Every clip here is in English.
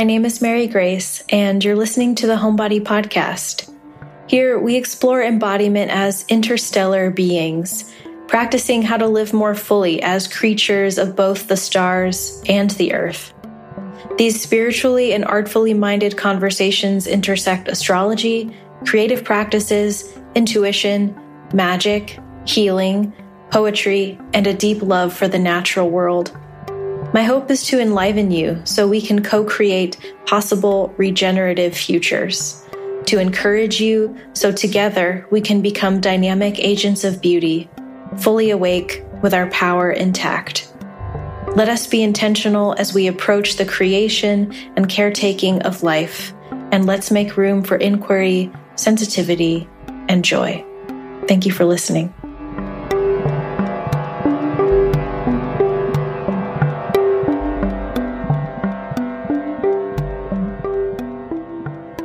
My name is Mary Grace, and you're listening to the Homebody Podcast. Here, we explore embodiment as interstellar beings, practicing how to live more fully as creatures of both the stars and the earth. These spiritually and artfully minded conversations intersect astrology, creative practices, intuition, magic, healing, poetry, and a deep love for the natural world. My hope is to enliven you so we can co create possible regenerative futures, to encourage you so together we can become dynamic agents of beauty, fully awake with our power intact. Let us be intentional as we approach the creation and caretaking of life, and let's make room for inquiry, sensitivity, and joy. Thank you for listening.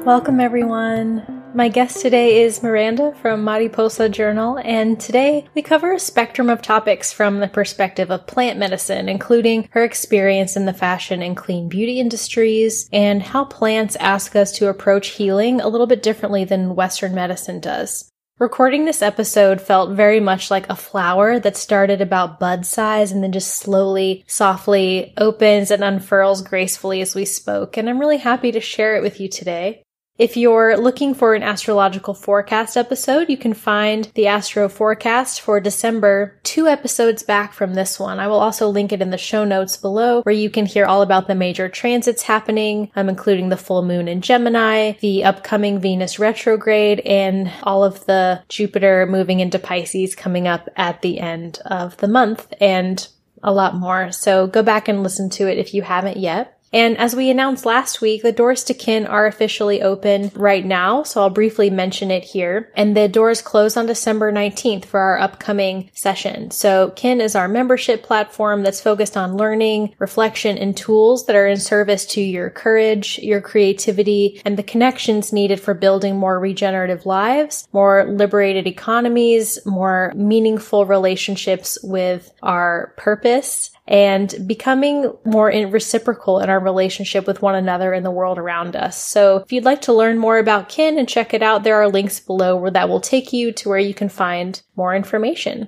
Welcome, everyone. My guest today is Miranda from Mariposa Journal, and today we cover a spectrum of topics from the perspective of plant medicine, including her experience in the fashion and clean beauty industries, and how plants ask us to approach healing a little bit differently than Western medicine does. Recording this episode felt very much like a flower that started about bud size and then just slowly, softly opens and unfurls gracefully as we spoke. And I'm really happy to share it with you today. If you're looking for an astrological forecast episode, you can find the astro forecast for December two episodes back from this one. I will also link it in the show notes below where you can hear all about the major transits happening, um, including the full moon in Gemini, the upcoming Venus retrograde, and all of the Jupiter moving into Pisces coming up at the end of the month and a lot more. So go back and listen to it if you haven't yet. And as we announced last week, the doors to Kin are officially open right now, so I'll briefly mention it here. And the doors close on December 19th for our upcoming session. So Kin is our membership platform that's focused on learning, reflection, and tools that are in service to your courage, your creativity, and the connections needed for building more regenerative lives, more liberated economies, more meaningful relationships with our purpose, and becoming more in reciprocal in our relationship with one another and the world around us. So if you'd like to learn more about kin and check it out, there are links below where that will take you to where you can find more information.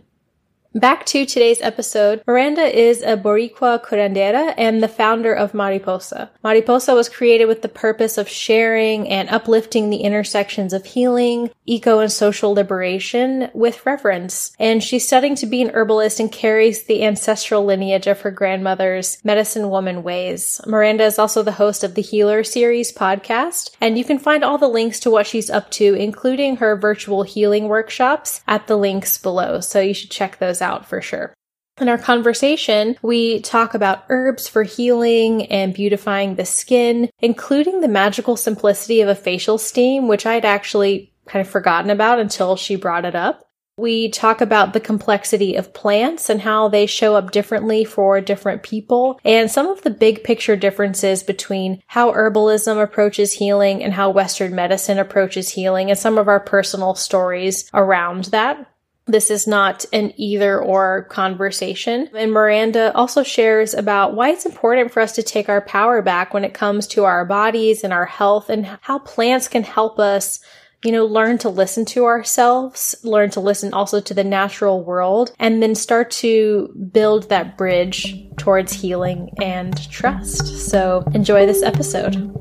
Back to today's episode, Miranda is a Boricua curandera and the founder of Mariposa. Mariposa was created with the purpose of sharing and uplifting the intersections of healing, eco and social liberation with reverence. And she's studying to be an herbalist and carries the ancestral lineage of her grandmother's medicine woman ways. Miranda is also the host of the Healer Series podcast, and you can find all the links to what she's up to, including her virtual healing workshops at the links below. So you should check those out out for sure. In our conversation, we talk about herbs for healing and beautifying the skin, including the magical simplicity of a facial steam, which I'd actually kind of forgotten about until she brought it up. We talk about the complexity of plants and how they show up differently for different people and some of the big picture differences between how herbalism approaches healing and how Western medicine approaches healing and some of our personal stories around that. This is not an either or conversation. And Miranda also shares about why it's important for us to take our power back when it comes to our bodies and our health and how plants can help us you know, learn to listen to ourselves, learn to listen also to the natural world, and then start to build that bridge towards healing and trust. So enjoy this episode.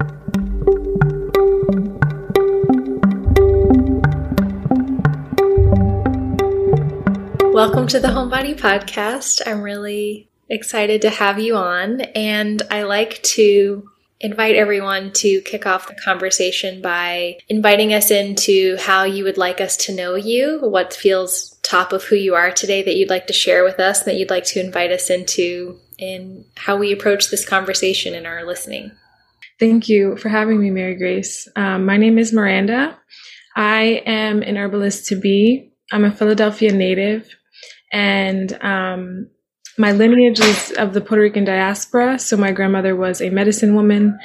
Welcome to the Homebody Podcast. I'm really excited to have you on, and I like to invite everyone to kick off the conversation by inviting us into how you would like us to know you, what feels top of who you are today that you'd like to share with us, that you'd like to invite us into in how we approach this conversation in our listening. Thank you for having me, Mary Grace. Um, my name is Miranda. I am an herbalist to be. I'm a Philadelphia native and um, my lineage is of the Puerto Rican diaspora. So my grandmother was a medicine woman,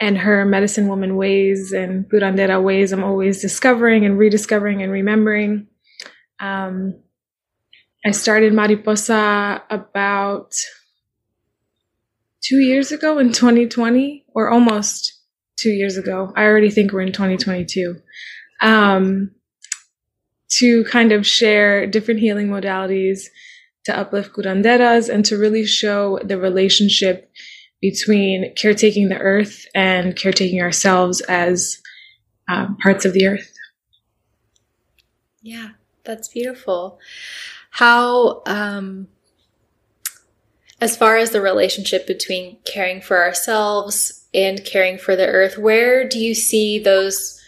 and her medicine woman ways and curandera ways I'm always discovering and rediscovering and remembering. Um, I started Mariposa about two years ago in 2020, or almost two years ago. I already think we're in 2022. Um, to kind of share different healing modalities, to uplift curanderas, and to really show the relationship between caretaking the earth and caretaking ourselves as um, parts of the earth. Yeah, that's beautiful. How, um, as far as the relationship between caring for ourselves and caring for the earth, where do you see those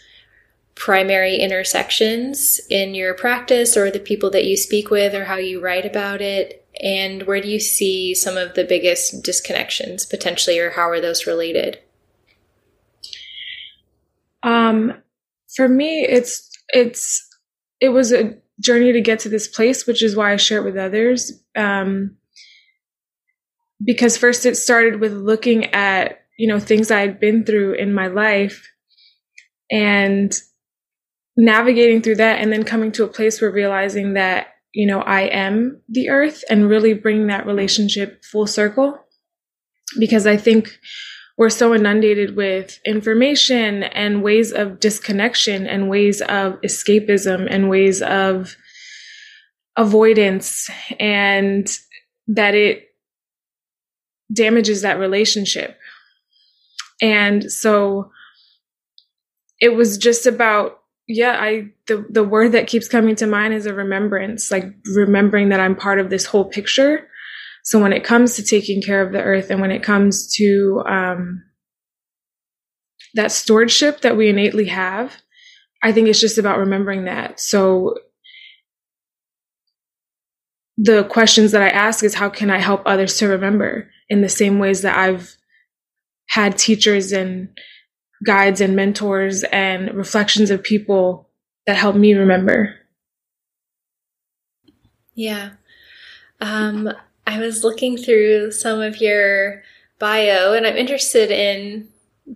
primary intersections in your practice or the people that you speak with or how you write about it? And where do you see some of the biggest disconnections potentially, or how are those related? Um, for me, it's it's it was a journey to get to this place, which is why I share it with others. Um, because first it started with looking at you know things I had been through in my life and navigating through that and then coming to a place where realizing that you know I am the earth and really bringing that relationship full circle because I think we're so inundated with information and ways of disconnection and ways of escapism and ways of avoidance and that it damages that relationship. And so it was just about yeah, I the the word that keeps coming to mind is a remembrance, like remembering that I'm part of this whole picture so when it comes to taking care of the earth and when it comes to um, that stewardship that we innately have, I think it's just about remembering that. So the questions that I ask is how can I help others to remember in the same ways that I've had teachers and guides and mentors and reflections of people that help me remember. Yeah. Um, I was looking through some of your bio and I'm interested in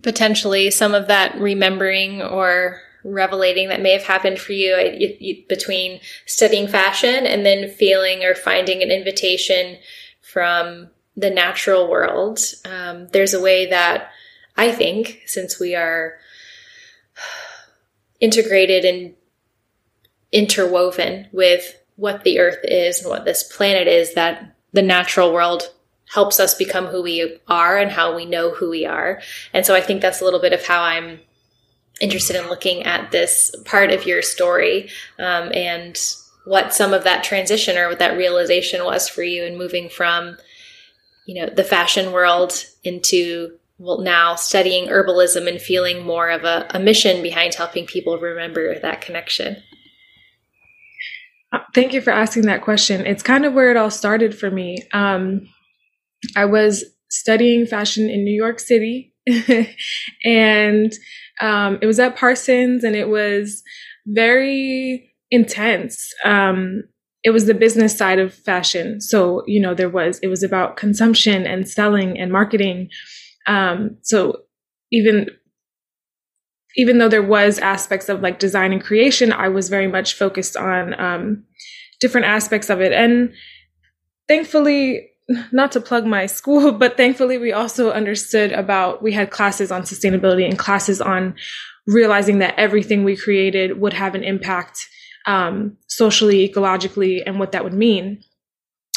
potentially some of that remembering or revelating that may have happened for you, between studying fashion and then feeling or finding an invitation from the natural world. Um, there's a way that I think, since we are integrated and interwoven with what the earth is and what this planet is, that the natural world helps us become who we are and how we know who we are. And so I think that's a little bit of how I'm interested in looking at this part of your story um, and what some of that transition or what that realization was for you and moving from you know the fashion world into well now studying herbalism and feeling more of a, a mission behind helping people remember that connection Thank you for asking that question. It's kind of where it all started for me. Um, I was studying fashion in New York City, and um, it was at Parsons, and it was very intense. Um, it was the business side of fashion, so you know there was it was about consumption and selling and marketing. Um, so even even though there was aspects of like design and creation, I was very much focused on um, different aspects of it. And thankfully, not to plug my school, but thankfully we also understood about, we had classes on sustainability and classes on realizing that everything we created would have an impact um, socially, ecologically, and what that would mean.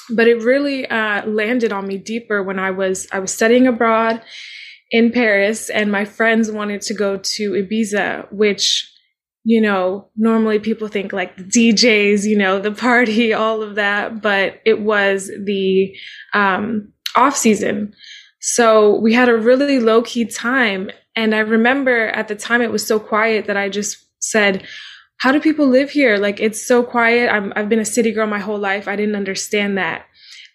But it really uh, landed on me deeper when I was I was studying abroad in Paris, and my friends wanted to go to Ibiza, which, you know, normally people think like the DJs, you know, the party, all of that, but it was the um, off season. So we had a really low key time. And I remember at the time it was so quiet that I just said, how do people live here? Like it's so quiet. I'm, I've been a city girl my whole life. I didn't understand that.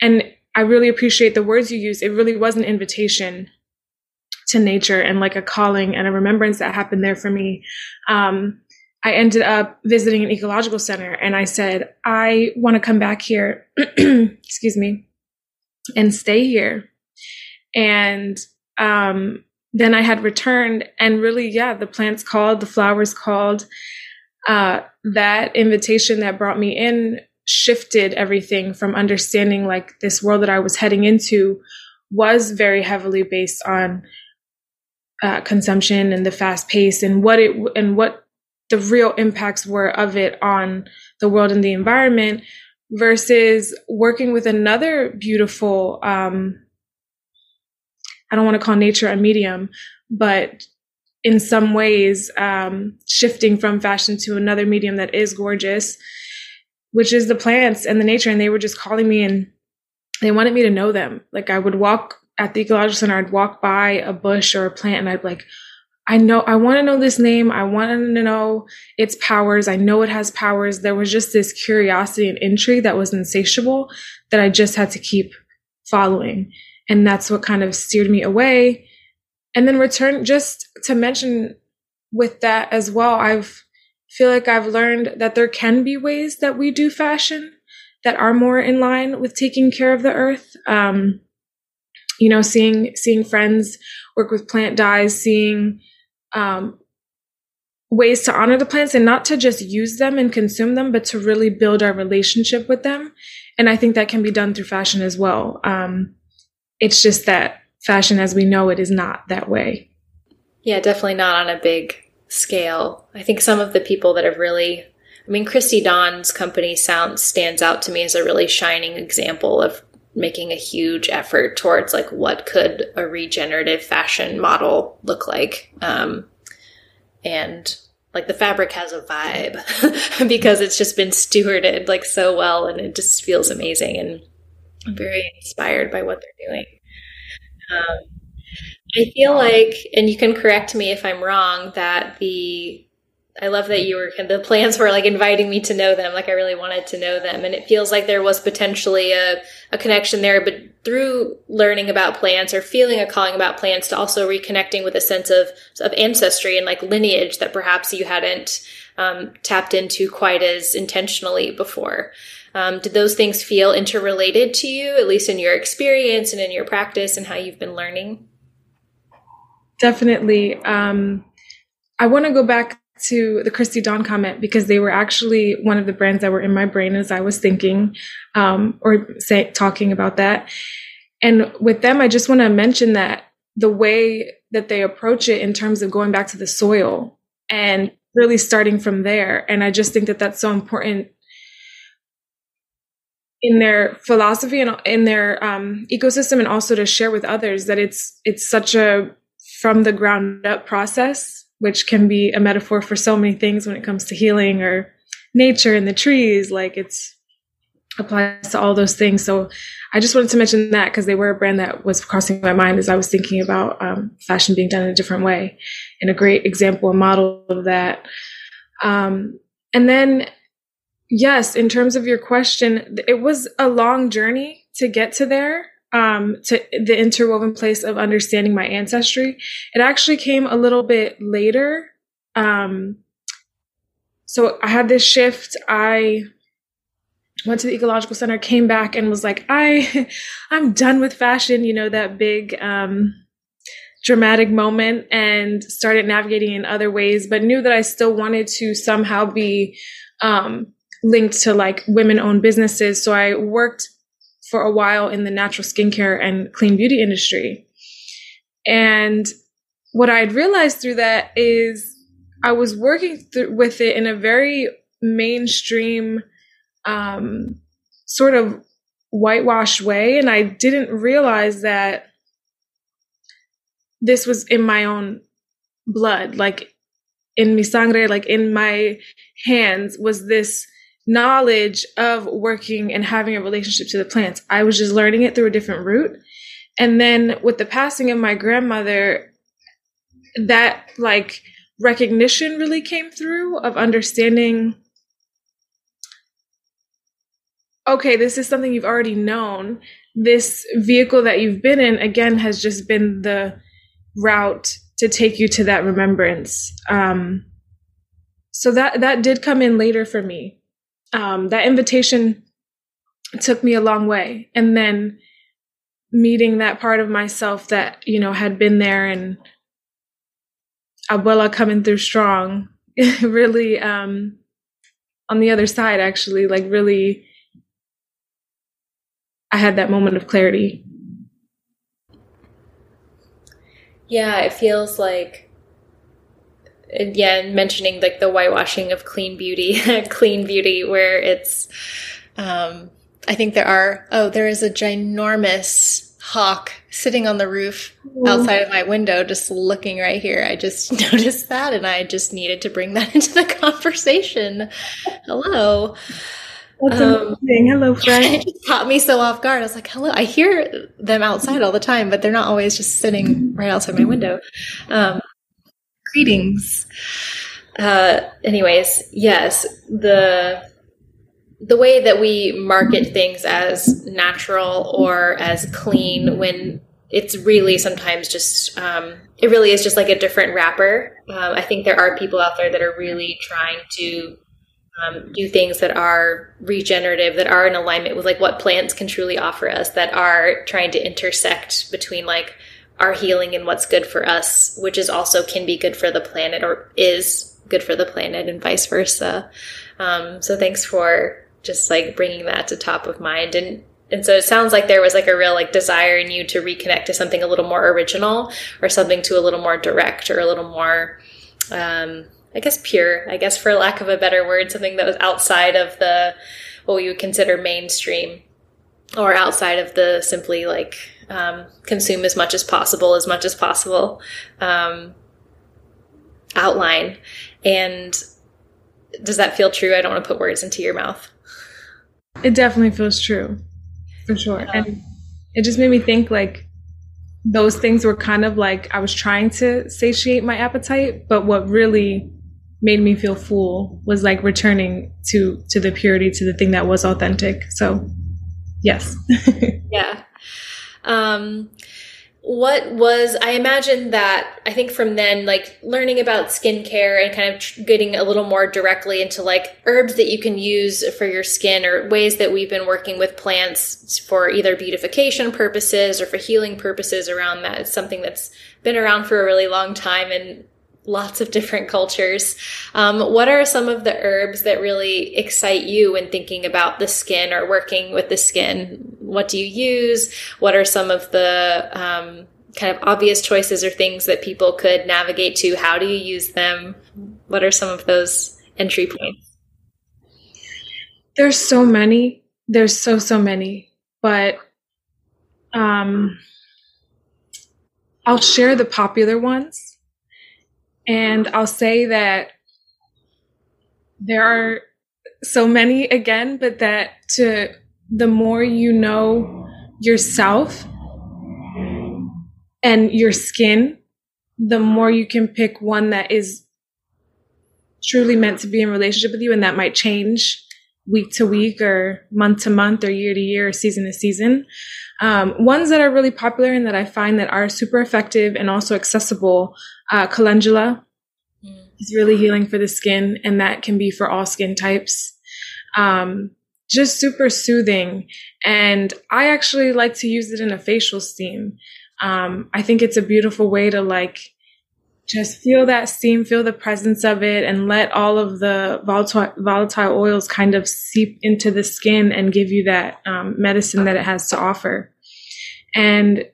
And I really appreciate the words you use. It really was an invitation to nature and like a calling and a remembrance that happened there for me. Um, I ended up visiting an ecological center and I said, I want to come back here, excuse me, and stay here. And um, then I had returned and really, yeah, the plants called, the flowers called. Uh, that invitation that brought me in shifted everything from understanding like this world that I was heading into was very heavily based on uh, consumption and the fast pace and what it and what the real impacts were of it on the world and the environment versus working with another beautiful um, i don't want to call nature a medium but in some ways um, shifting from fashion to another medium that is gorgeous which is the plants and the nature and they were just calling me and they wanted me to know them like i would walk at the ecological center i'd walk by a bush or a plant and i'd like I know, I want to know this name. I want to know its powers. I know it has powers. There was just this curiosity and intrigue that was insatiable that I just had to keep following. And that's what kind of steered me away. And then return just to mention with that as well, I've feel like I've learned that there can be ways that we do fashion that are more in line with taking care of the earth. Um, you know, seeing seeing friends work with plant dyes, seeing um, ways to honor the plants and not to just use them and consume them, but to really build our relationship with them. And I think that can be done through fashion as well. Um, it's just that fashion as we know it is not that way. Yeah, definitely not on a big scale. I think some of the people that have really, I mean, Christy Dawn's company sound stands out to me as a really shining example of making a huge effort towards like what could a regenerative fashion model look like um, and like the fabric has a vibe because it's just been stewarded like so well and it just feels amazing and I'm very inspired by what they're doing um, i feel like and you can correct me if i'm wrong that the I love that you were the plans were like inviting me to know them. Like I really wanted to know them. And it feels like there was potentially a, a connection there, but through learning about plants or feeling a calling about plants to also reconnecting with a sense of, of ancestry and like lineage that perhaps you hadn't um, tapped into quite as intentionally before. Um, did those things feel interrelated to you, at least in your experience and in your practice and how you've been learning? Definitely. Um, I want to go back to the Christy Dawn comment because they were actually one of the brands that were in my brain as I was thinking um, or say, talking about that. And with them, I just want to mention that the way that they approach it in terms of going back to the soil and really starting from there. And I just think that that's so important in their philosophy and in their um, ecosystem and also to share with others that it's it's such a from the ground up process which can be a metaphor for so many things when it comes to healing or nature and the trees. Like it's applies to all those things. So I just wanted to mention that because they were a brand that was crossing my mind as I was thinking about um, fashion being done in a different way, and a great example and model of that. Um, and then, yes, in terms of your question, it was a long journey to get to there um, to the interwoven place of understanding my ancestry. It actually came a little bit later. Um, so I had this shift. I went to the ecological center, came back, and was like, I, I'm done with fashion. You know that big, um, dramatic moment, and started navigating in other ways, but knew that I still wanted to somehow be um, linked to like women-owned businesses. So I worked for a while in the natural skincare and clean beauty industry. And what I had realized through that is I was working th- with it in a very mainstream, um, sort of whitewashed way. And I didn't realize that this was in my own blood, like in mi sangre, like in my hands was this knowledge of working and having a relationship to the plants. I was just learning it through a different route. And then with the passing of my grandmother, that like recognition really came through of understanding okay, this is something you've already known. This vehicle that you've been in, again, has just been the route to take you to that remembrance. Um, so that that did come in later for me um, that invitation took me a long way. And then meeting that part of myself that, you know, had been there and abuela coming through strong really, um, on the other side, actually, like really, I had that moment of clarity. Yeah, it feels like again mentioning like the whitewashing of clean beauty, clean beauty, where it's. Um, I think there are. Oh, there is a ginormous hawk sitting on the roof outside of my window, just looking right here. I just noticed that, and I just needed to bring that into the conversation. Hello. That's um, amazing. Hello, friend. It just caught me so off guard. I was like, hello. I hear them outside all the time, but they're not always just sitting right outside my window. Um, greetings. Uh, anyways, yes, the the way that we market things as natural or as clean when it's really sometimes just um, it really is just like a different wrapper. Um, I think there are people out there that are really trying to um, do things that are regenerative, that are in alignment with like what plants can truly offer us, that are trying to intersect between like our healing and what's good for us, which is also can be good for the planet or is good for the planet and vice versa. Um, so thanks for just like bringing that to top of mind and and so it sounds like there was like a real like desire in you to reconnect to something a little more original or something to a little more direct or a little more um, I guess pure, I guess for lack of a better word, something that was outside of the what we would consider mainstream or outside of the simply like um, consume as much as possible, as much as possible um, outline. And does that feel true? I don't want to put words into your mouth. It definitely feels true, for sure. Um, and it just made me think like those things were kind of like I was trying to satiate my appetite, but what really made me feel full was like returning to to the purity to the thing that was authentic so yes yeah um what was i imagine that i think from then like learning about skincare and kind of getting a little more directly into like herbs that you can use for your skin or ways that we've been working with plants for either beautification purposes or for healing purposes around that it's something that's been around for a really long time and lots of different cultures. Um, what are some of the herbs that really excite you when thinking about the skin or working with the skin? What do you use? What are some of the um, kind of obvious choices or things that people could navigate to? How do you use them? What are some of those entry points? There's so many. There's so, so many. But um, I'll share the popular ones and I'll say that there are so many again, but that to the more you know yourself and your skin, the more you can pick one that is truly meant to be in relationship with you and that might change week to week or month to month or year to year or season to season. Um, ones that are really popular and that I find that are super effective and also accessible, uh, calendula mm. is really healing for the skin, and that can be for all skin types. Um, just super soothing. And I actually like to use it in a facial steam. Um, I think it's a beautiful way to like just feel that steam, feel the presence of it, and let all of the volatile, volatile oils kind of seep into the skin and give you that um, medicine that it has to offer. And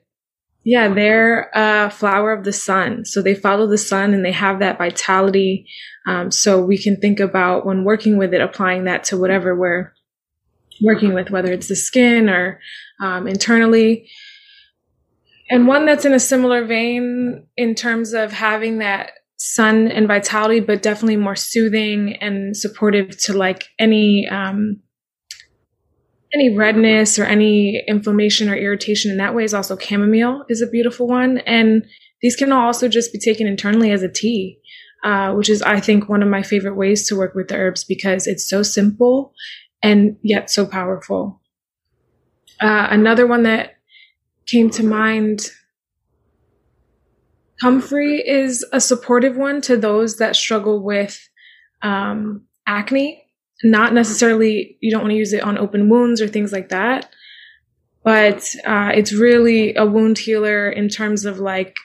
yeah, they're a flower of the sun. So they follow the sun and they have that vitality. Um, so we can think about when working with it, applying that to whatever we're working with, whether it's the skin or um, internally and one that's in a similar vein in terms of having that sun and vitality, but definitely more soothing and supportive to like any um, any redness or any inflammation or irritation in that way is also chamomile is a beautiful one, and these can also just be taken internally as a tea. Uh, which is, I think, one of my favorite ways to work with the herbs because it's so simple and yet so powerful. Uh, another one that came to mind. Comfrey is a supportive one to those that struggle with um, acne. Not necessarily, you don't want to use it on open wounds or things like that, but uh, it's really a wound healer in terms of like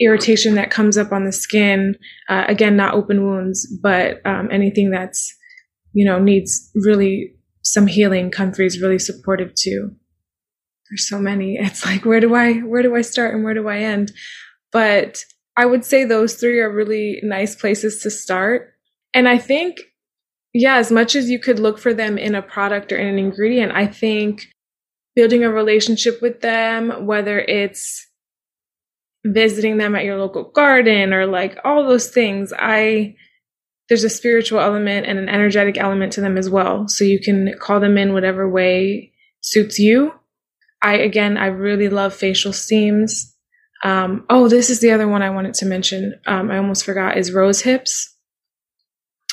irritation that comes up on the skin. Uh, again, not open wounds, but um, anything that's, you know, needs really some healing. Comfrey is really supportive too. There's so many. It's like, where do I, where do I start and where do I end? But I would say those three are really nice places to start. And I think, yeah, as much as you could look for them in a product or in an ingredient, I think building a relationship with them, whether it's visiting them at your local garden or like all those things, I, there's a spiritual element and an energetic element to them as well. So you can call them in whatever way suits you. I, again, I really love facial steams. Um, oh, this is the other one I wanted to mention. Um, I almost forgot is rose hips.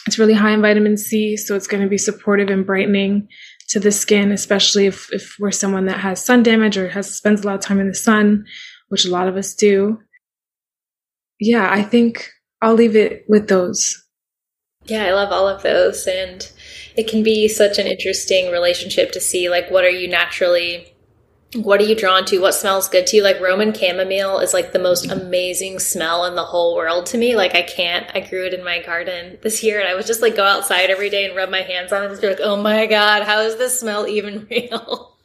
It's really high in vitamin C, so it's going to be supportive and brightening to the skin, especially if, if we're someone that has sun damage or has spends a lot of time in the sun, which a lot of us do. Yeah, I think I'll leave it with those. Yeah, I love all of those. And it can be such an interesting relationship to see like what are you naturally what are you drawn to? What smells good to you? Like Roman chamomile is like the most mm-hmm. amazing smell in the whole world to me. Like I can't. I grew it in my garden this year, and I would just like go outside every day and rub my hands on it and just be like, "Oh my god, how is this smell even real?"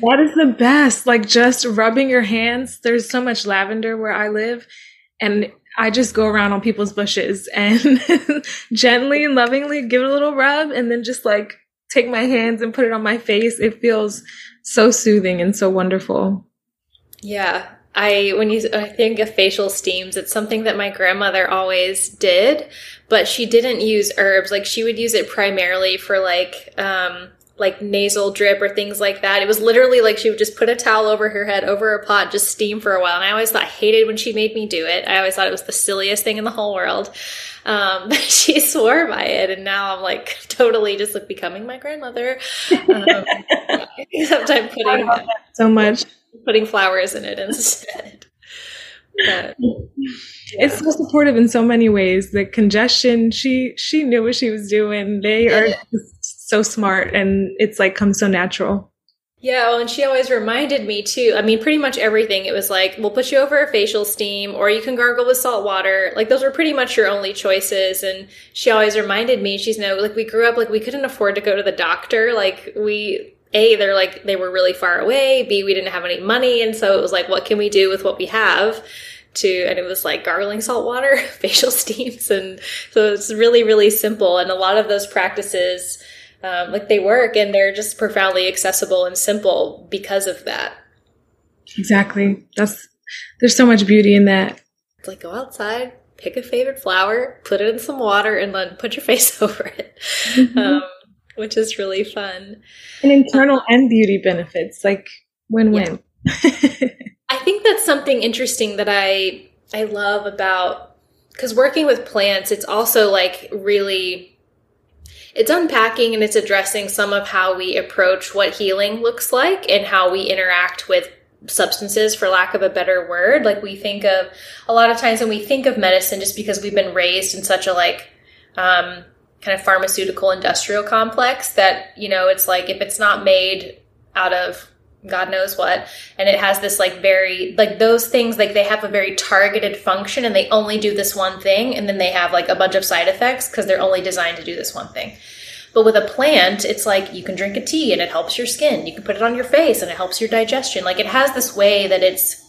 That is the best. Like just rubbing your hands. There's so much lavender where I live, and I just go around on people's bushes and gently and lovingly give it a little rub and then just like take my hands and put it on my face. It feels so soothing and so wonderful. Yeah. I when you I think of facial steams, it's something that my grandmother always did, but she didn't use herbs. Like she would use it primarily for like um like nasal drip or things like that. It was literally like she would just put a towel over her head, over a pot, just steam for a while. And I always thought, I hated when she made me do it. I always thought it was the silliest thing in the whole world. Um, but she swore by it. And now I'm like totally just like becoming my grandmother. Um, except I'm putting so much, putting flowers in it instead. But, yeah. It's so supportive in so many ways. The congestion, she she knew what she was doing. They are so smart and it's like comes so natural. Yeah, well, and she always reminded me too. I mean, pretty much everything. It was like, we'll put you over a facial steam, or you can gargle with salt water. Like those were pretty much your only choices. And she always reminded me, she's no, like we grew up like we couldn't afford to go to the doctor. Like we, a, they're like they were really far away. B, we didn't have any money, and so it was like, what can we do with what we have? To and it was like gargling salt water, facial steams, and so it's really really simple. And a lot of those practices um, like they work and they're just profoundly accessible and simple because of that. Exactly. That's there's so much beauty in that. It's like go outside, pick a favorite flower, put it in some water, and then put your face over it, mm-hmm. um, which is really fun. And internal um, and beauty benefits, like win-win. Yeah. I think that's something interesting that I I love about because working with plants, it's also like really it's unpacking and it's addressing some of how we approach what healing looks like and how we interact with substances for lack of a better word. Like we think of a lot of times when we think of medicine just because we've been raised in such a like um, kind of pharmaceutical industrial complex that you know it's like if it's not made out of God knows what. And it has this like very, like those things, like they have a very targeted function and they only do this one thing. And then they have like a bunch of side effects because they're only designed to do this one thing. But with a plant, it's like you can drink a tea and it helps your skin. You can put it on your face and it helps your digestion. Like it has this way that it's,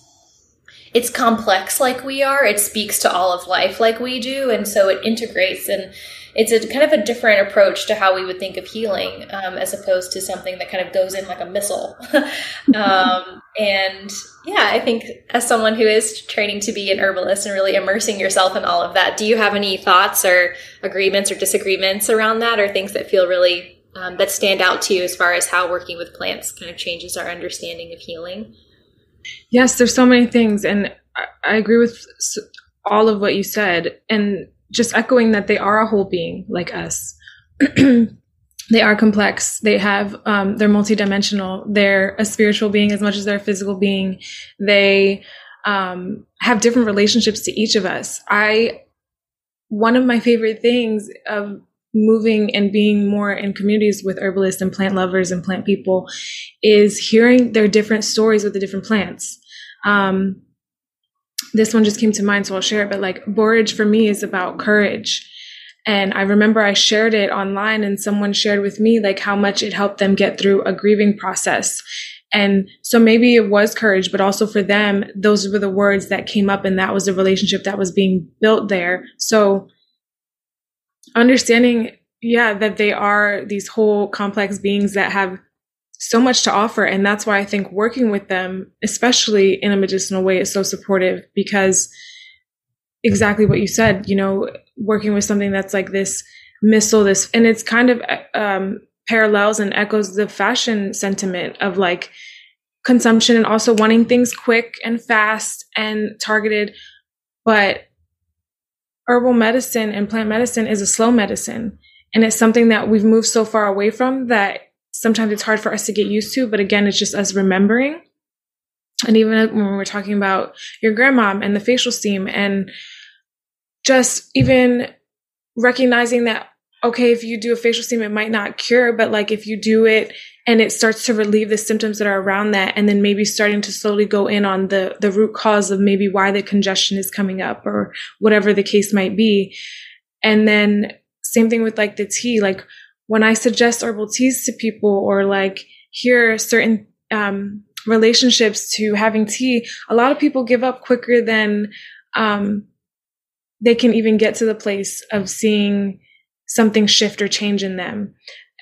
it's complex like we are. It speaks to all of life like we do. And so it integrates and it's a kind of a different approach to how we would think of healing um, as opposed to something that kind of goes in like a missile. Um, and yeah i think as someone who is training to be an herbalist and really immersing yourself in all of that do you have any thoughts or agreements or disagreements around that or things that feel really um, that stand out to you as far as how working with plants kind of changes our understanding of healing? Yes there's so many things and I, I agree with all of what you said and just echoing that they are a whole being like us. they are complex. They have, um, they're multidimensional. They're a spiritual being as much as they're a physical being. They, um, have different relationships to each of us. I, one of my favorite things of moving and being more in communities with herbalists and plant lovers and plant people is hearing their different stories with the different plants. Um, this one just came to mind, so I'll share it. But like borage for me is about courage. And I remember I shared it online and someone shared with me like how much it helped them get through a grieving process. And so maybe it was courage, but also for them, those were the words that came up and that was the relationship that was being built there. So understanding, yeah, that they are these whole complex beings that have so much to offer. And that's why I think working with them, especially in a medicinal way, is so supportive because exactly what you said, you know, working with something that's like this missile, this, and it's kind of um, parallels and echoes the fashion sentiment of like consumption and also wanting things quick and fast and targeted. But herbal medicine and plant medicine is a slow medicine. And it's something that we've moved so far away from that sometimes it's hard for us to get used to. But again, it's just us remembering. And even when we're talking about your grandma and the facial steam and just even recognizing that okay, if you do a facial steam, it might not cure, but like if you do it and it starts to relieve the symptoms that are around that, and then maybe starting to slowly go in on the, the root cause of maybe why the congestion is coming up or whatever the case might be. And then same thing with like the tea, like when I suggest herbal teas to people or like hear certain, um, relationships to having tea, a lot of people give up quicker than, um, they can even get to the place of seeing something shift or change in them.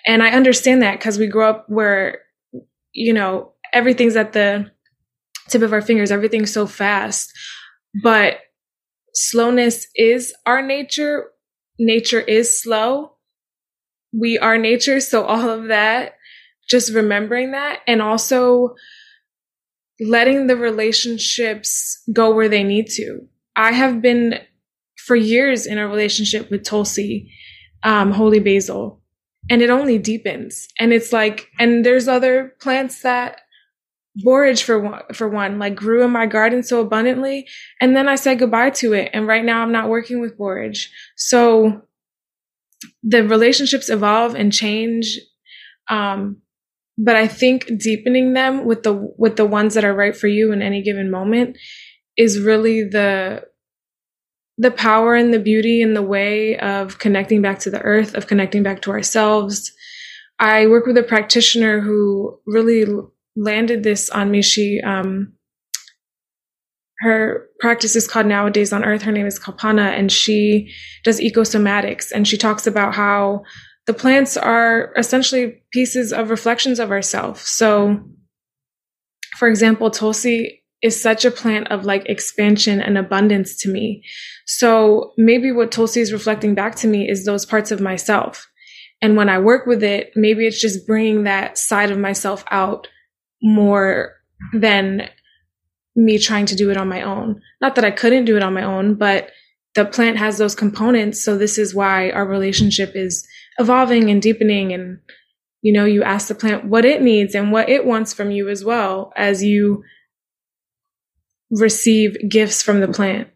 And I understand that because we grow up where, you know, everything's at the tip of our fingers, everything's so fast. But slowness is our nature. Nature is slow. We are nature. So all of that, just remembering that and also letting the relationships go where they need to. I have been for years in a relationship with Tulsi um, holy basil and it only deepens. And it's like, and there's other plants that borage for one, for one, like grew in my garden so abundantly. And then I said goodbye to it. And right now I'm not working with borage. So the relationships evolve and change. Um, but I think deepening them with the, with the ones that are right for you in any given moment is really the, the power and the beauty and the way of connecting back to the earth, of connecting back to ourselves. I work with a practitioner who really landed this on me. She, um, her practice is called Nowadays on Earth. Her name is Kalpana, and she does ecosomatics. And she talks about how the plants are essentially pieces of reflections of ourselves. So, for example, Tulsi is such a plant of like expansion and abundance to me. So maybe what Tulsi is reflecting back to me is those parts of myself. And when I work with it, maybe it's just bringing that side of myself out more than me trying to do it on my own. Not that I couldn't do it on my own, but the plant has those components. So this is why our relationship is evolving and deepening. And, you know, you ask the plant what it needs and what it wants from you as well as you receive gifts from the plant.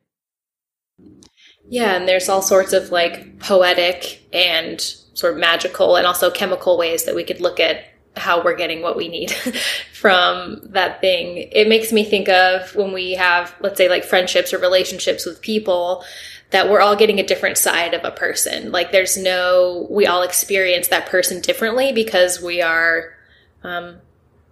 Yeah, and there's all sorts of like poetic and sort of magical and also chemical ways that we could look at how we're getting what we need from that thing. It makes me think of when we have, let's say, like friendships or relationships with people that we're all getting a different side of a person. Like there's no, we all experience that person differently because we are, um,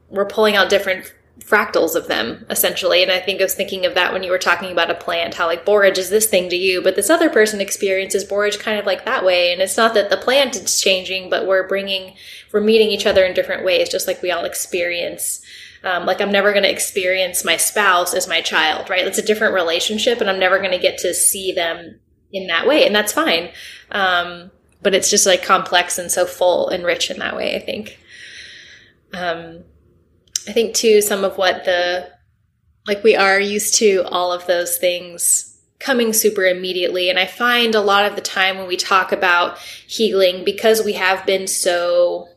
we're pulling out different fractals of them essentially. And i think i was thinking of that when you were talking about a plant how like borage is this thing to you but this other person experiences borage kind of like that way. And it's not that the plant is changing but we're bringing we're meeting each other in different ways just like we all experience um, like i'm never going to experience my spouse as my child right? It's a different relationship and i'm never going to get to see them in that way and that's fine. Um, but it's just like complex and so full and rich in that way i think. Um, I think too, some of what the, like we are used to all of those things coming super immediately. And I find a lot of the time when we talk about healing, because we have been so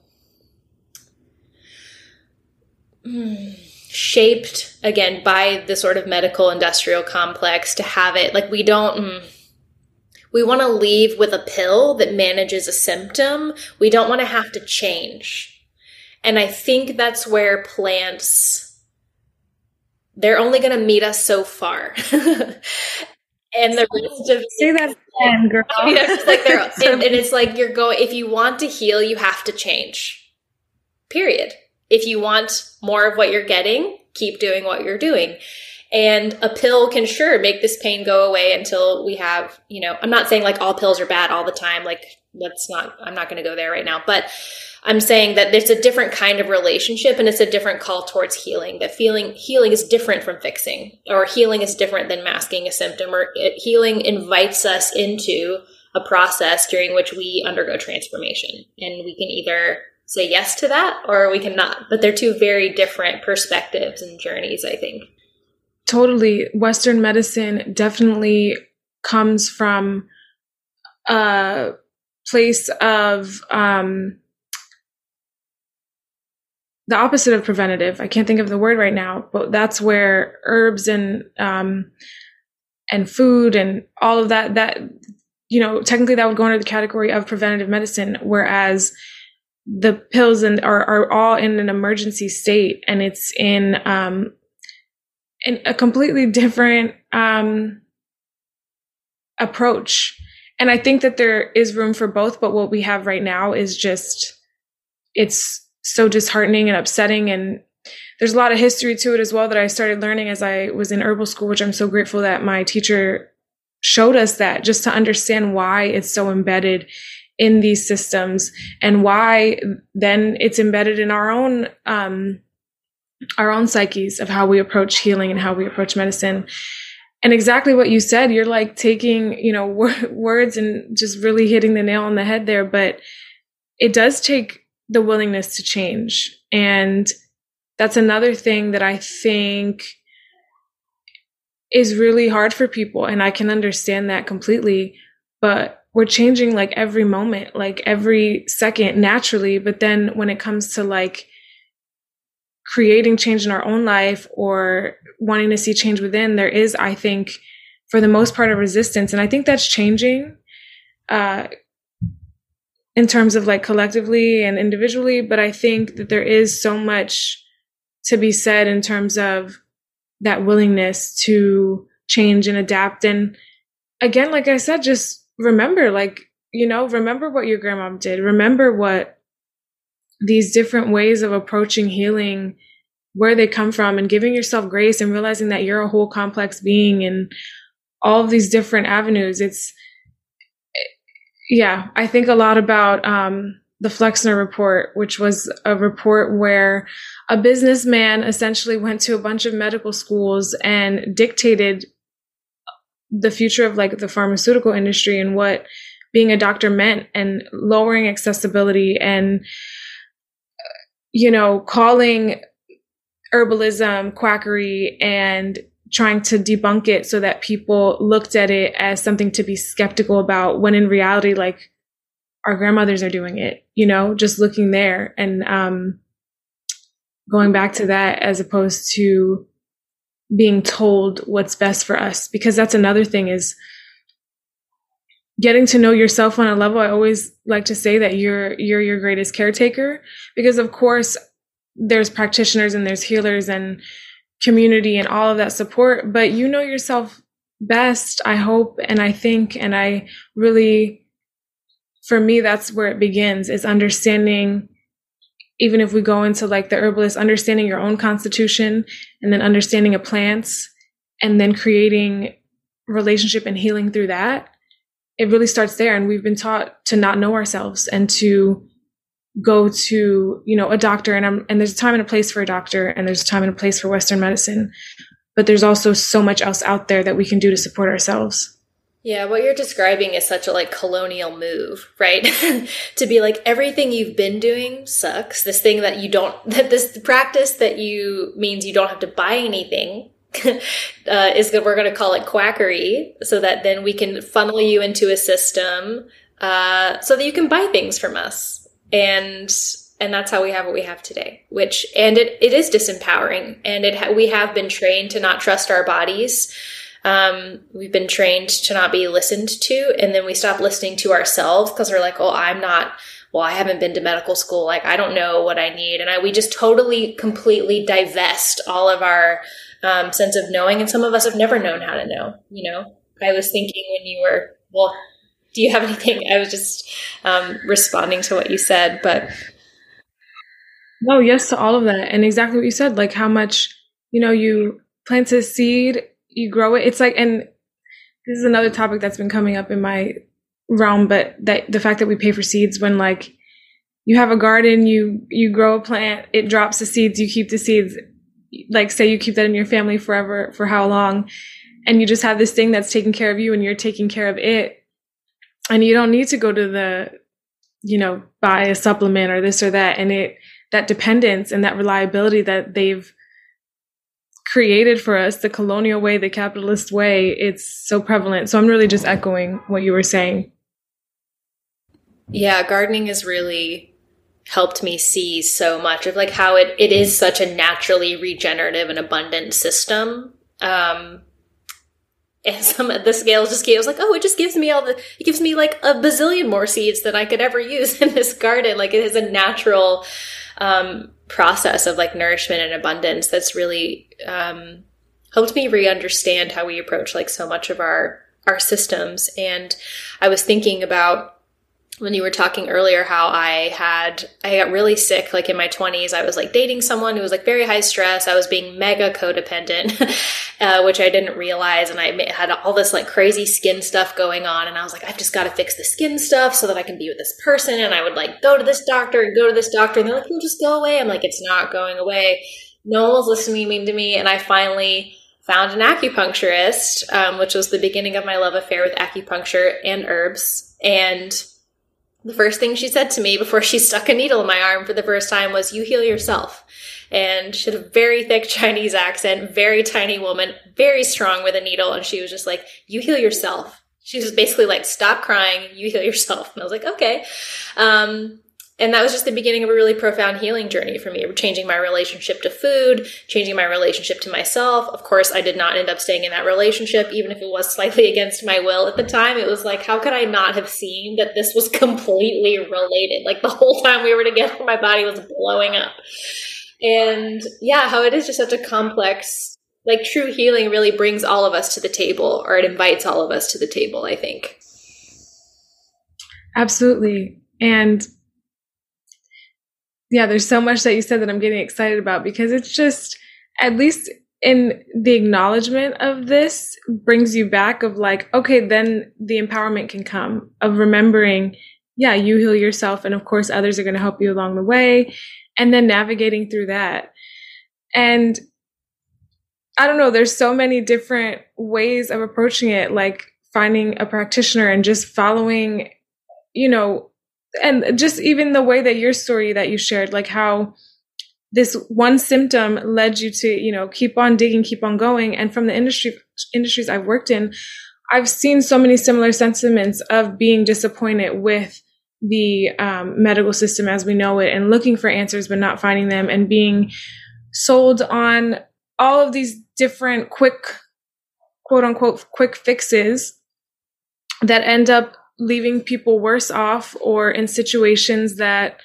mm, shaped again by the sort of medical industrial complex to have it, like we don't. Mm, we want to leave with a pill that manages a symptom. We don't want to have to change. And I think that's where plants, they're only going to meet us so far. and the rest of say that again, girl. I mean, it's like they're, and, and it's like you're going, if you want to heal, you have to change. Period. if you want more of what you're getting, keep doing what you're doing. And a pill can sure make this pain go away until we have, you know, I'm not saying like all pills are bad all the time. Like, let's not, I'm not going to go there right now. But I'm saying that it's a different kind of relationship and it's a different call towards healing. That feeling, healing is different from fixing, or healing is different than masking a symptom, or it, healing invites us into a process during which we undergo transformation. And we can either say yes to that or we cannot. But they're two very different perspectives and journeys, I think. Totally. Western medicine definitely comes from a place of um, the opposite of preventative. I can't think of the word right now, but that's where herbs and um, and food and all of that that you know technically that would go under the category of preventative medicine, whereas the pills and are, are all in an emergency state and it's in um in a completely different um approach and i think that there is room for both but what we have right now is just it's so disheartening and upsetting and there's a lot of history to it as well that i started learning as i was in herbal school which i'm so grateful that my teacher showed us that just to understand why it's so embedded in these systems and why then it's embedded in our own um, our own psyches of how we approach healing and how we approach medicine. And exactly what you said you're like taking you know words and just really hitting the nail on the head there but it does take the willingness to change and that's another thing that i think is really hard for people and i can understand that completely but we're changing like every moment, like every second naturally. But then when it comes to like creating change in our own life or wanting to see change within, there is, I think, for the most part, a resistance. And I think that's changing uh, in terms of like collectively and individually. But I think that there is so much to be said in terms of that willingness to change and adapt. And again, like I said, just remember, like, you know, remember what your grandma did. Remember what these different ways of approaching healing, where they come from, and giving yourself grace and realizing that you're a whole complex being and all of these different avenues. It's, yeah, I think a lot about um, the Flexner report, which was a report where a businessman essentially went to a bunch of medical schools and dictated the future of like the pharmaceutical industry and what being a doctor meant and lowering accessibility and you know calling herbalism quackery and trying to debunk it so that people looked at it as something to be skeptical about when in reality like our grandmothers are doing it you know just looking there. And um going back to that as opposed to being told what's best for us because that's another thing is getting to know yourself on a level. I always like to say that you're you're your greatest caretaker because of course there's practitioners and there's healers and community and all of that support but you know yourself best i hope and i think and i really for me that's where it begins is understanding even if we go into like the herbalist, understanding your own constitution and then understanding a plants and then creating relationship and healing through that, it really starts there. And we've been taught to not know ourselves and to go to, you know, a doctor and I'm, and there's a time and a place for a doctor and there's a time and a place for Western medicine, but there's also so much else out there that we can do to support ourselves. Yeah, what you're describing is such a like colonial move, right? to be like everything you've been doing sucks. This thing that you don't that this practice that you means you don't have to buy anything uh, is that we're going to call it quackery, so that then we can funnel you into a system uh, so that you can buy things from us, and and that's how we have what we have today. Which and it it is disempowering, and it ha- we have been trained to not trust our bodies um, we've been trained to not be listened to, and then we stop listening to ourselves because we're like, oh, I'm not. Well, I haven't been to medical school. Like, I don't know what I need, and I we just totally, completely divest all of our um, sense of knowing. And some of us have never known how to know. You know, I was thinking when you were well. Do you have anything? I was just um, responding to what you said, but No, yes to all of that. And exactly what you said, like how much, you know, you plant a seed, you grow it. It's like, and this is another topic that's been coming up in my realm, but that the fact that we pay for seeds when like you have a garden, you, you grow a plant, it drops the seeds, you keep the seeds, like say you keep that in your family forever, for how long? And you just have this thing that's taking care of you and you're taking care of it. And you don't need to go to the, you know, buy a supplement or this or that. And it, that dependence and that reliability that they've created for us, the colonial way, the capitalist way, it's so prevalent. So I'm really just echoing what you were saying. Yeah, gardening has really helped me see so much of like how it, it is such a naturally regenerative and abundant system. Um, and some of the scales just gave, I was like, oh, it just gives me all the, it gives me like a bazillion more seeds than I could ever use in this garden. Like it is a natural, um, process of like nourishment and abundance that's really um, helped me re-understand how we approach like so much of our our systems and i was thinking about when you were talking earlier how I had I got really sick like in my 20s I was like dating someone who was like very high stress. I was being mega codependent uh, which I didn't realize. And I had all this like crazy skin stuff going on. And I was like I've just got to fix the skin stuff so that I can be with this person. And I would like go to this doctor and go to this doctor. And they're like you'll just go away. I'm like it's not going away. No one was listening to me. And I finally found an acupuncturist um, which was the beginning of my love affair with acupuncture and herbs. And the first thing she said to me before she stuck a needle in my arm for the first time was, You heal yourself. And she had a very thick Chinese accent, very tiny woman, very strong with a needle. And she was just like, You heal yourself. She was basically like, Stop crying, you heal yourself. And I was like, Okay. Um, and that was just the beginning of a really profound healing journey for me, changing my relationship to food, changing my relationship to myself. Of course, I did not end up staying in that relationship, even if it was slightly against my will at the time. It was like, how could I not have seen that this was completely related? Like the whole time we were together, my body was blowing up. And yeah, how it is just such a complex, like true healing really brings all of us to the table, or it invites all of us to the table, I think. Absolutely. And yeah, there's so much that you said that I'm getting excited about because it's just, at least in the acknowledgement of this brings you back of like, okay, then the empowerment can come of remembering, yeah, you heal yourself. And of course, others are going to help you along the way. And then navigating through that. And I don't know, there's so many different ways of approaching it, like finding a practitioner and just following, you know, and just even the way that your story that you shared, like how this one symptom led you to, you know, keep on digging, keep on going. And from the industry industries I've worked in, I've seen so many similar sentiments of being disappointed with the um, medical system as we know it and looking for answers but not finding them and being sold on all of these different quick quote unquote quick fixes that end up leaving people worse off or in situations that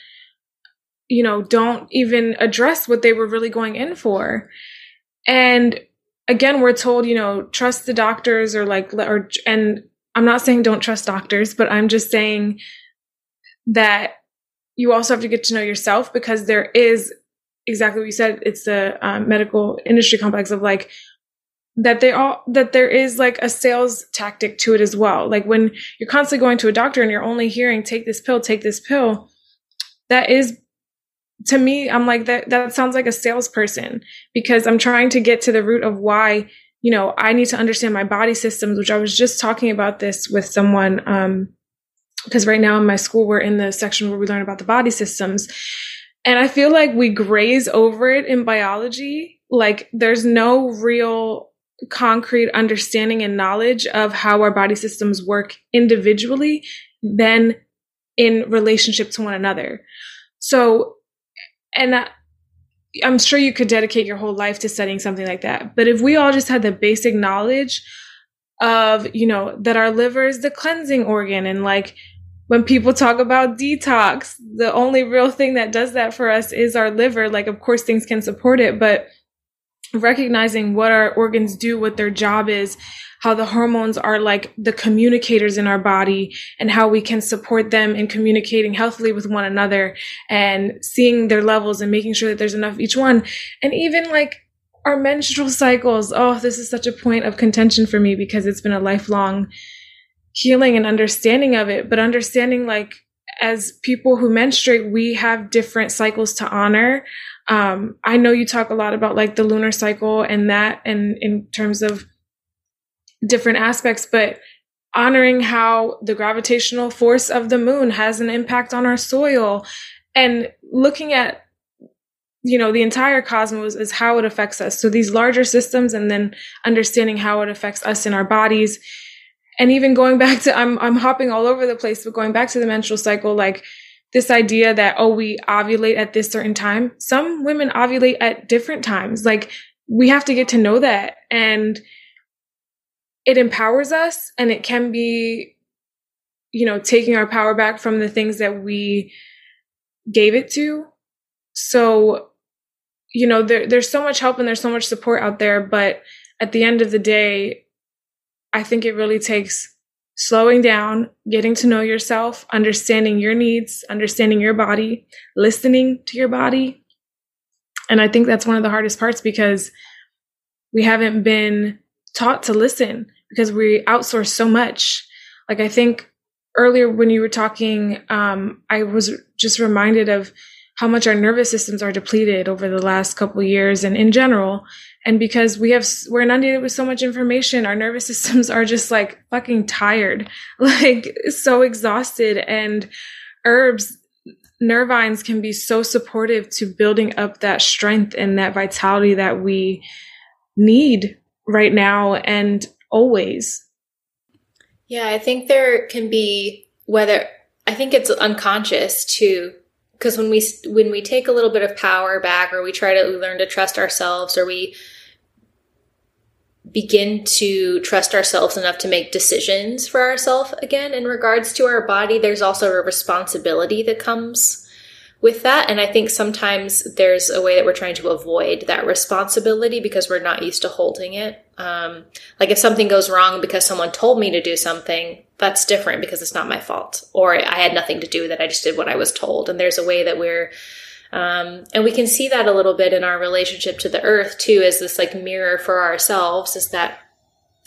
you know don't even address what they were really going in for. And again we're told you know trust the doctors or like or and i'm not saying don't trust doctors but i'm just saying that you also have to get to know yourself because there is exactly what you said it's the um, medical industry complex of like that they all that there is like a sales tactic to it as well. Like when you're constantly going to a doctor and you're only hearing take this pill take this pill that is to me i'm like that that sounds like a salesperson because i'm trying to get to the root of why you know i need to understand my body systems which i was just talking about this with someone um because right now in my school we're in the section where we learn about the body systems. And i feel like we graze over it in biology. Like there's no real concrete understanding and knowledge of how our body systems work individually than in relationship to one another. So, and I'm sure you could dedicate your whole life to studying something like that. But if we all just had the basic knowledge of, you know, that our liver is the cleansing organ and like when people talk about detox, the only real thing that does that for us is our liver. Like, of course, things can support it, but recognizing what our organs do, what their job is, how the hormones are like the communicators in our body and how we can support them in communicating healthily with one another and seeing their levels and making sure that there's enough each one. And even like our menstrual cycles. Oh, this is such a point of contention for me because it's been a lifelong healing and understanding of it, but understanding like as people who menstruate, we have different cycles to honor. Um, I know you talk a lot about like the lunar cycle and that, and in terms of different aspects, but honoring how the gravitational force of the moon has an impact on our soil and looking at you know the entire cosmos is how it affects us. So these larger systems and then understanding how it affects us in our bodies. And even going back to I'm I'm hopping all over the place, but going back to the menstrual cycle, like this idea that oh we ovulate at this certain time. Some women ovulate at different times. Like we have to get to know that and it empowers us and it can be you know taking our power back from the things that we gave it to. So you know there, there's so much help and there's so much support out there but at the end of the day I think it really takes slowing down, getting to know yourself, understanding your needs, understanding your body, listening to your body. And I think that's one of the hardest parts because we haven't been taught to listen because we outsource so much. Like I think earlier when you were talking, um, I was just reminded of how much our nervous systems are depleted over the last couple years and in general. And because we have we're inundated with so much information our nervous systems are just like fucking tired like so exhausted. And herbs nervines can be so supportive to building up that strength and that vitality that we need right now and always. Yeah i think there can be whether i think it's unconscious to because when we when we take a little bit of power back or we try to learn to trust ourselves or we begin to trust ourselves enough to make decisions for ourselves again in regards to our body, there's also a responsibility that comes with that. And I think sometimes there's a way that we're trying to avoid that responsibility because we're not used to holding it. Um, like if something goes wrong because someone told me to do something, that's different because it's not my fault or I had nothing to do with it. I just did what I was told. And there's a way that we're um, and we can see that a little bit in our relationship to the earth too, as this like mirror for ourselves. Is that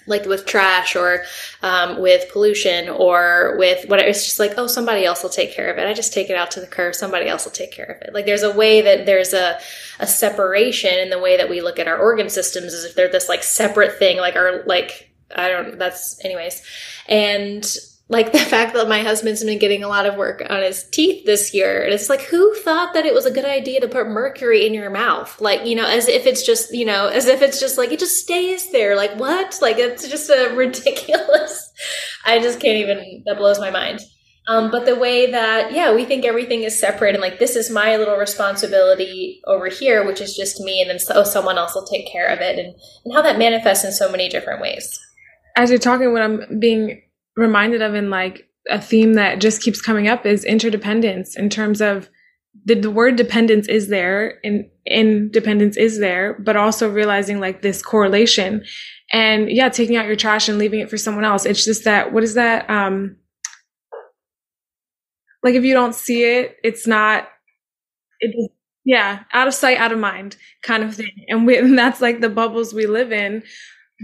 like with trash or um, with pollution or with whatever. It's just like, oh, somebody else will take care of it. I just take it out to the curb. Somebody else will take care of it. Like there's a way that there's a, a separation in the way that we look at our organ systems as if they're this like separate thing, like our, like, I don't, that's anyways. And like the fact that my husband's been getting a lot of work on his teeth this year. And it's like, who thought that it was a good idea to put mercury in your mouth? Like, you know, as if it's just, you know, as if it's just like, it just stays there. Like, what? Like, it's just a ridiculous. I just can't even, that blows my mind. Um, but the way that, yeah, we think everything is separate and like, this is my little responsibility over here, which is just me. And then so, someone else will take care of it. And, and how that manifests in so many different ways. As you're talking, what I'm being reminded of in like a theme that just keeps coming up is interdependence in terms of the, the word dependence is there and independence is there, but also realizing like this correlation and yeah, taking out your trash and leaving it for someone else. It's just that, what is that? Um, like if you don't see it, it's not, it, yeah, out of sight, out of mind kind of thing. And, we, and that's like the bubbles we live in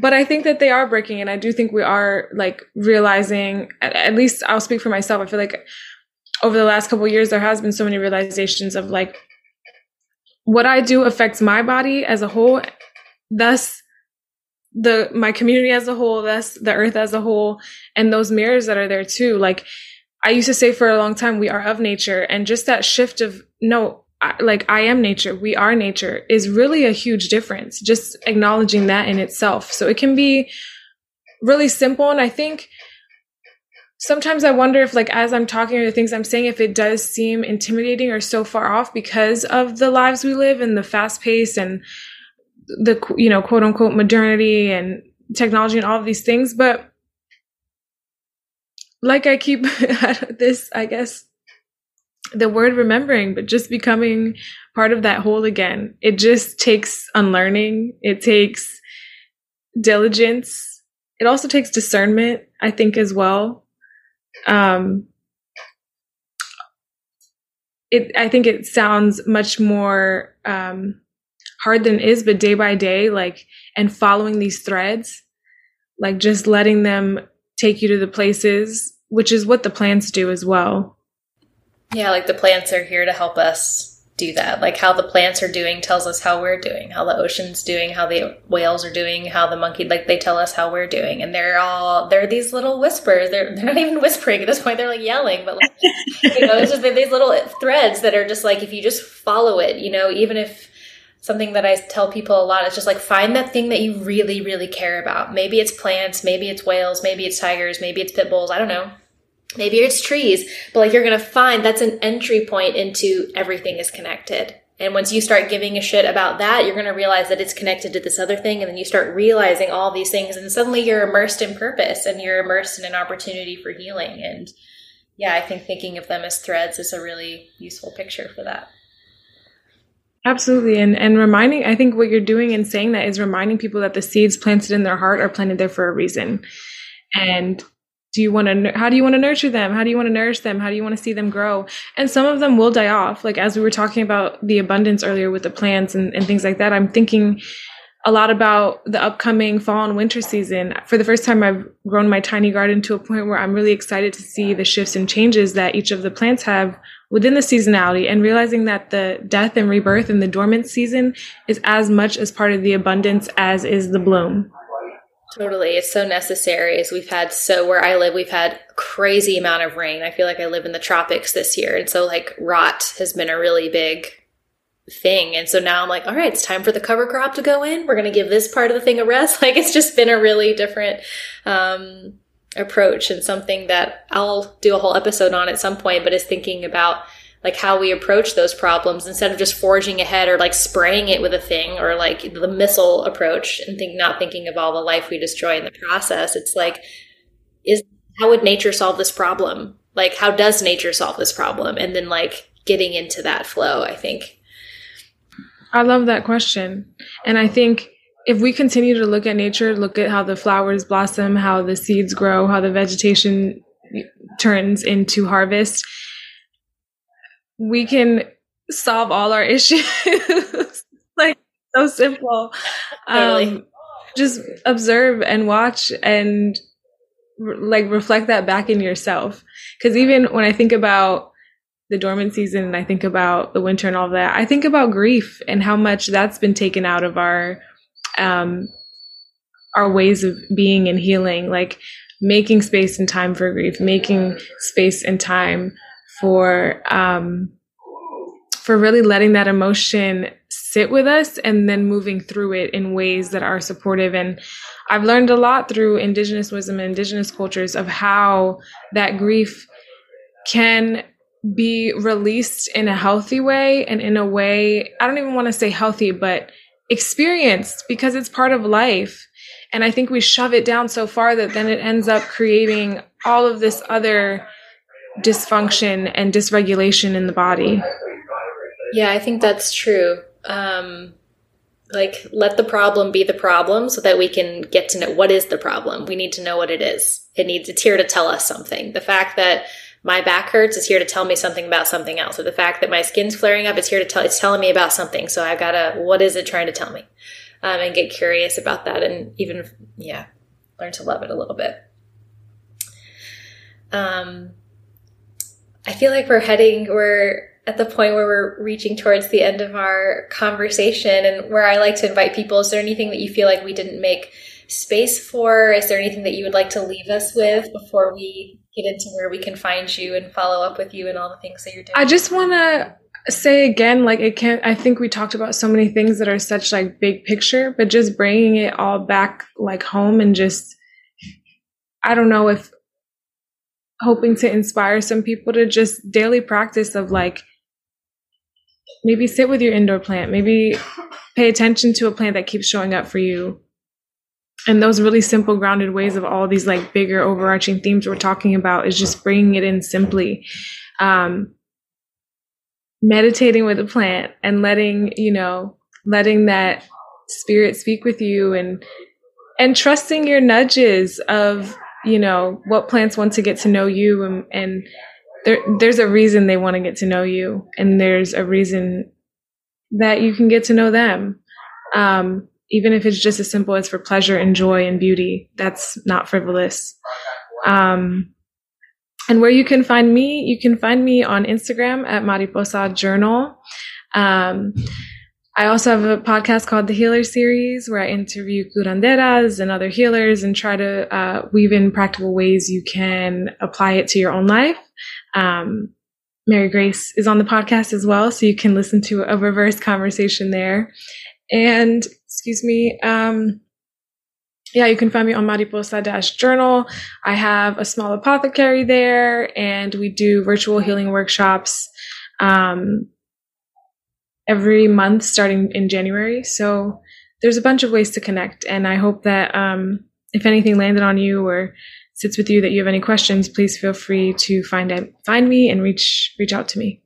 but I think that they are breaking, and I do think we are like realizing. At, at least I'll speak for myself. I feel like over the last couple years, there has been so many realizations of like what I do affects my body as a whole, thus the my community as a whole, thus the earth as a whole, and those mirrors that are there too. Like I used to say for a long time, we are of nature, and just that shift of no, like I am nature, we are nature is really a huge difference. Just acknowledging that in itself. So it can be really simple. And I think sometimes I wonder if, like, as I'm talking or the things I'm saying, if it does seem intimidating or so far off because of the lives we live and the fast pace and the, you know, quote unquote modernity and technology and all of these things. But like I keep this, I guess, the word remembering, but just becoming part of that whole again. It just takes unlearning. It takes diligence. It also takes discernment, I think, as well. Um, it, I think it sounds much more um, hard than it is, but day by day, like, and following these threads, like just letting them take you to the places, which is what the plants do as well. Yeah, like the plants are here to help us do that. Like how the plants are doing tells us how we're doing, how the ocean's doing, how the whales are doing, how the monkey like they tell us how we're doing. And they're all they're these little whispers. They're they're not even whispering at this point. They're like yelling, but like you know, it's just these little threads that are just like if you just follow it, you know, even if something that I tell people a lot is just like find that thing that you really, really care about. Maybe it's plants, maybe it's whales, maybe it's tigers, maybe it's pit bulls. I don't know maybe it's trees, but like you're going to find that's an entry point into everything is connected. And once you start giving a shit about that, you're going to realize that it's connected to this other thing. And then you start realizing all these things. And suddenly you're immersed in purpose and you're immersed in an opportunity for healing. And yeah, I think thinking of them as threads is a really useful picture for that. Absolutely. And and reminding I think what you're doing and saying that is reminding people that the seeds planted in their heart are planted there for a reason. And do you want to how do you want to nurture them? How do you want to nourish them? How do you want to see them grow? And some of them will die off. Like as we were talking about the abundance earlier with the plants and, and things like that i'm thinking a lot about the upcoming fall and winter season. For the first time i've grown my tiny garden to a point where i'm really excited to see the shifts and changes that each of the plants have within the seasonality and realizing that the death and rebirth in the dormant season is as much as part of the abundance as is the bloom Totally. It's so necessary as we've had so where I live, we've had crazy amount of rain. I feel like I live in the tropics this year. And so like rot has been a really big thing. And so now I'm like, all right, it's time for the cover crop to go in. We're going to give this part of the thing a rest. Like it's just been a really different, um, approach and something that I'll do a whole episode on at some point, but is thinking about like how we approach those problems instead of just forging ahead or like spraying it with a thing or like the missile approach and think not thinking of all the life we destroy in the process. It's like is how would nature solve this problem? Like how does nature solve this problem? And then like getting into that flow i think. I love that question. And i think if we continue to look at nature look at how the flowers blossom how the seeds grow how the vegetation turns into harvest we can solve all our issues. like so simple. Totally. Um, just observe and watch and re- like reflect that back in yourself. Because even when I think about the dormant season and I think about the winter and all that, I think about grief and how much that's been taken out of our um, our ways of being and healing. Like making space and time for grief, making space and time for um, for really letting that emotion sit with us and then moving through it in ways that are supportive. And I've learned a lot through indigenous wisdom and indigenous cultures of how that grief can be released in a healthy way and in a way, I don't even want to say healthy, but experienced because it's part of life. And I think we shove it down so far that then it ends up creating all of this other dysfunction and dysregulation in the body. Yeah, I think that's true. Um, like, let the problem be the problem so that we can get to know what is the problem. We need to know what it is. It needs, it's here to tell us something. The fact that my back hurts is here to tell me something about something else. Or the fact that my skin's flaring up is here to tell, it's telling me about something. So I've got to, what is it trying to tell me? Um, and get curious about that and even, yeah, learn to love it a little bit. Um, I feel like we're heading, we're at the point where we're reaching towards the end of our conversation and where I like to invite people. Is there anything that you feel like we didn't make space for? Is there anything that you would like to leave us with before we get into where we can find you and follow up with you and all the things that you're doing? I just want to say again like it can't i think we talked about so many things that are such like big picture but just bringing it all back like home and just i don't know if hoping to inspire some people to just daily practice of like maybe sit with your indoor plant maybe pay attention to a plant that keeps showing up for you. And those really simple grounded ways of all these like bigger overarching themes we're talking about is just bringing it in simply. Um, meditating with a plant and letting, you know, letting that spirit speak with you and and trusting your nudges of, you know, what plants want to get to know you and, and there, there's a reason they want to get to know you and there's a reason that you can get to know them. Um, even if it's just as simple as for pleasure and joy and beauty, that's not frivolous. Um, and where you can find me, you can find me on Instagram at Mariposa Journal. Um, I also have a podcast called The Healer Series where I interview curanderas and other healers and try to uh, weave in practical ways you can apply it to your own life. Um, Mary Grace is on the podcast as well, so you can listen to a reverse conversation there. And excuse me, um, yeah, you can find me on Mariposa Journal. I have a small apothecary there, and we do virtual healing workshops um, every month starting in January. So there's a bunch of ways to connect, and I hope that um, if anything landed on you or sits with you that you have any questions, please feel free to find out, find me and reach reach out to me.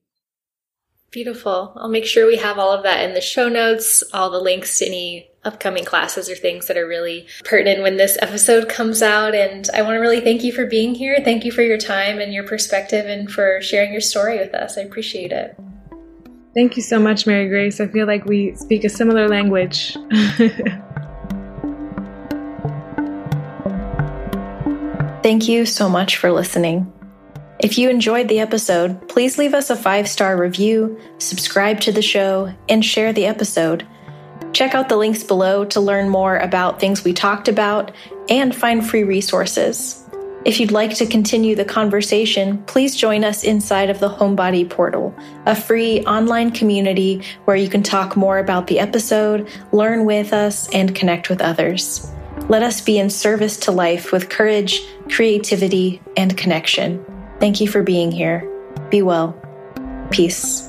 Beautiful. I'll make sure we have all of that in the show notes, all the links to any upcoming classes or things that are really pertinent when this episode comes out. And I want to really thank you for being here. Thank you for your time and your perspective and for sharing your story with us. I appreciate it. Thank you so much, Mary Grace. I feel like we speak a similar language. Thank you so much for listening. If you enjoyed the episode, please leave us a five star review, subscribe to the show, and share the episode. Check out the links below to learn more about things we talked about and find free resources. If you'd like to continue the conversation, please join us inside of the Homebody Portal, a free online community where you can talk more about the episode, learn with us, and connect with others. Let us be in service to life with courage, creativity, and connection. Thank you for being here. Be well. Peace.